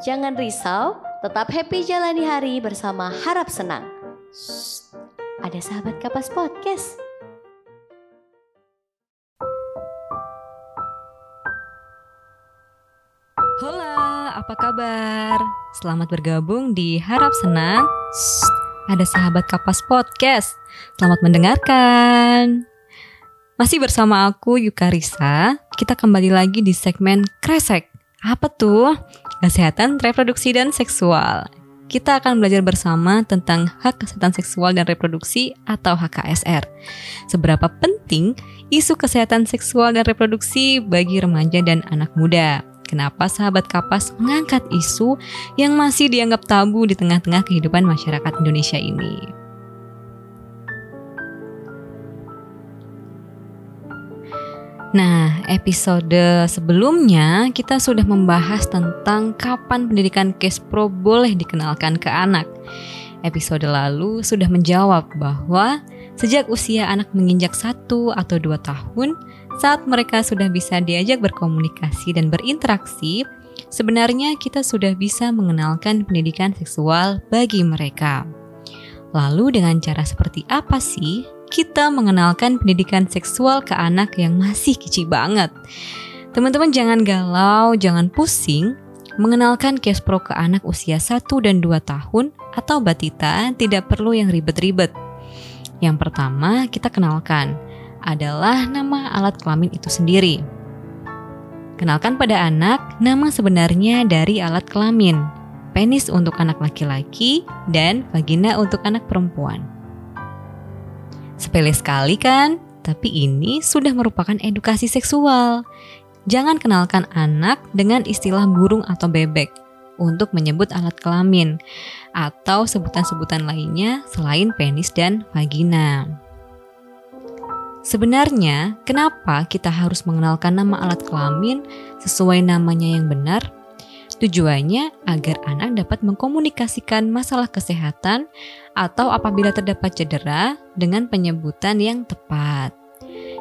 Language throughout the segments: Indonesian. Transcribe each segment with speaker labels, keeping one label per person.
Speaker 1: Jangan risau, tetap happy jalani hari bersama Harap Senang. Shh, ada sahabat kapas podcast.
Speaker 2: Hola, apa kabar? Selamat bergabung di Harap Senang. Shh, ada sahabat kapas podcast. Selamat mendengarkan. Masih bersama aku Yuka Risa, kita kembali lagi di segmen Kresek. Apa tuh? Kesehatan reproduksi dan seksual. Kita akan belajar bersama tentang hak kesehatan seksual dan reproduksi atau HKSR. Seberapa penting isu kesehatan seksual dan reproduksi bagi remaja dan anak muda. Kenapa sahabat kapas mengangkat isu yang masih dianggap tabu di tengah-tengah kehidupan masyarakat Indonesia ini? Nah, episode sebelumnya kita sudah membahas tentang kapan pendidikan Pro boleh dikenalkan ke anak. Episode lalu sudah menjawab bahwa sejak usia anak menginjak satu atau dua tahun, saat mereka sudah bisa diajak berkomunikasi dan berinteraksi, sebenarnya kita sudah bisa mengenalkan pendidikan seksual bagi mereka. Lalu dengan cara seperti apa sih kita mengenalkan pendidikan seksual ke anak yang masih kecil banget. Teman-teman jangan galau, jangan pusing. Mengenalkan Pro ke anak usia 1 dan 2 tahun atau batita tidak perlu yang ribet-ribet. Yang pertama kita kenalkan adalah nama alat kelamin itu sendiri. Kenalkan pada anak nama sebenarnya dari alat kelamin, penis untuk anak laki-laki dan vagina untuk anak perempuan. Sepele sekali kan? Tapi ini sudah merupakan edukasi seksual. Jangan kenalkan anak dengan istilah burung atau bebek untuk menyebut alat kelamin atau sebutan-sebutan lainnya selain penis dan vagina. Sebenarnya, kenapa kita harus mengenalkan nama alat kelamin sesuai namanya yang benar? Tujuannya agar anak dapat mengkomunikasikan masalah kesehatan atau apabila terdapat cedera dengan penyebutan yang tepat.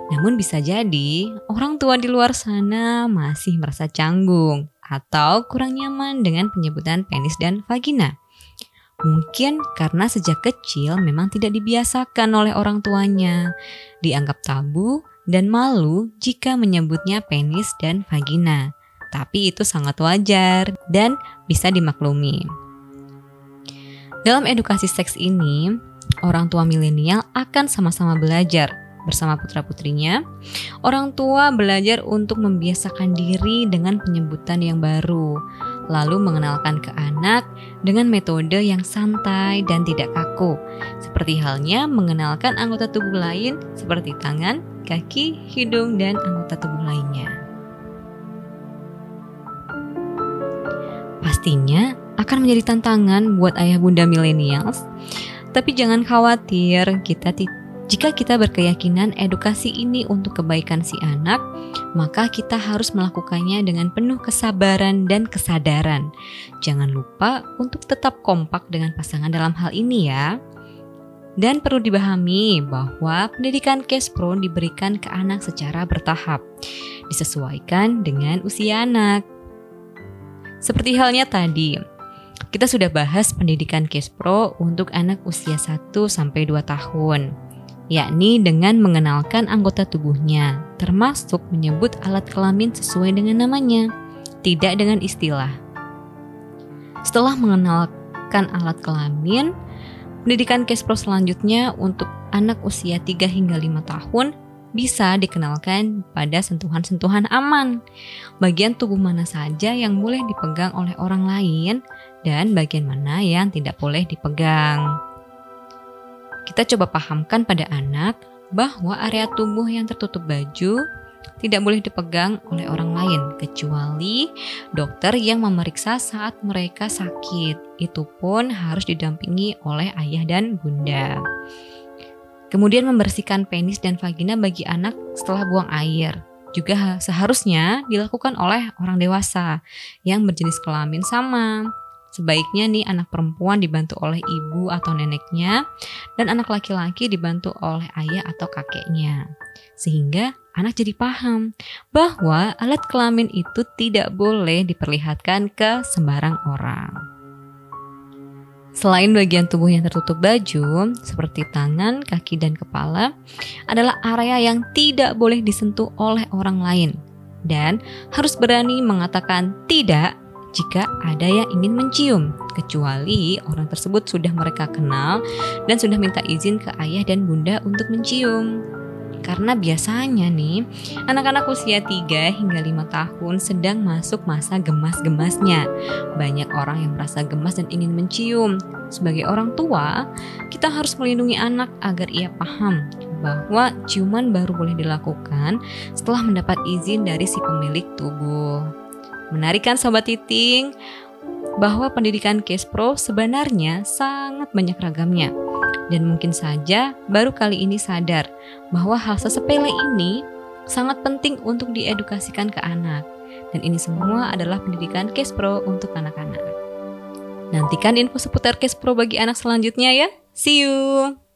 Speaker 2: Namun bisa jadi orang tua di luar sana masih merasa canggung atau kurang nyaman dengan penyebutan penis dan vagina. Mungkin karena sejak kecil memang tidak dibiasakan oleh orang tuanya, dianggap tabu dan malu jika menyebutnya penis dan vagina tapi itu sangat wajar dan bisa dimaklumi. Dalam edukasi seks ini, orang tua milenial akan sama-sama belajar bersama putra-putrinya. Orang tua belajar untuk membiasakan diri dengan penyebutan yang baru, lalu mengenalkan ke anak dengan metode yang santai dan tidak kaku, seperti halnya mengenalkan anggota tubuh lain seperti tangan, kaki, hidung, dan anggota tubuh lainnya. Pastinya akan menjadi tantangan buat ayah bunda millennials. Tapi jangan khawatir, kita jika kita berkeyakinan edukasi ini untuk kebaikan si anak, maka kita harus melakukannya dengan penuh kesabaran dan kesadaran. Jangan lupa untuk tetap kompak dengan pasangan dalam hal ini ya. Dan perlu dipahami bahwa pendidikan Pro diberikan ke anak secara bertahap, disesuaikan dengan usia anak. Seperti halnya tadi, kita sudah bahas pendidikan Pro untuk anak usia 1 sampai 2 tahun, yakni dengan mengenalkan anggota tubuhnya, termasuk menyebut alat kelamin sesuai dengan namanya, tidak dengan istilah. Setelah mengenalkan alat kelamin, pendidikan Pro selanjutnya untuk anak usia 3 hingga 5 tahun bisa dikenalkan pada sentuhan-sentuhan aman. Bagian tubuh mana saja yang boleh dipegang oleh orang lain dan bagian mana yang tidak boleh dipegang. Kita coba pahamkan pada anak bahwa area tubuh yang tertutup baju tidak boleh dipegang oleh orang lain kecuali dokter yang memeriksa saat mereka sakit. Itu pun harus didampingi oleh ayah dan bunda. Kemudian membersihkan penis dan vagina bagi anak setelah buang air. Juga seharusnya dilakukan oleh orang dewasa yang berjenis kelamin sama. Sebaiknya nih anak perempuan dibantu oleh ibu atau neneknya dan anak laki-laki dibantu oleh ayah atau kakeknya. Sehingga anak jadi paham bahwa alat kelamin itu tidak boleh diperlihatkan ke sembarang orang. Selain bagian tubuh yang tertutup baju, seperti tangan, kaki, dan kepala, adalah area yang tidak boleh disentuh oleh orang lain, dan harus berani mengatakan tidak jika ada yang ingin mencium, kecuali orang tersebut sudah mereka kenal dan sudah minta izin ke ayah dan bunda untuk mencium. Karena biasanya nih, anak-anak usia 3 hingga 5 tahun sedang masuk masa gemas-gemasnya. Banyak orang yang merasa gemas dan ingin mencium. Sebagai orang tua, kita harus melindungi anak agar ia paham bahwa ciuman baru boleh dilakukan setelah mendapat izin dari si pemilik tubuh. Menarikan Sobat Titing bahwa pendidikan Case Pro sebenarnya sangat banyak ragamnya dan mungkin saja baru kali ini sadar bahwa hal sesepele ini sangat penting untuk diedukasikan ke anak. Dan ini semua adalah pendidikan Case Pro untuk anak-anak. Nantikan info seputar Case Pro bagi anak selanjutnya ya. See you!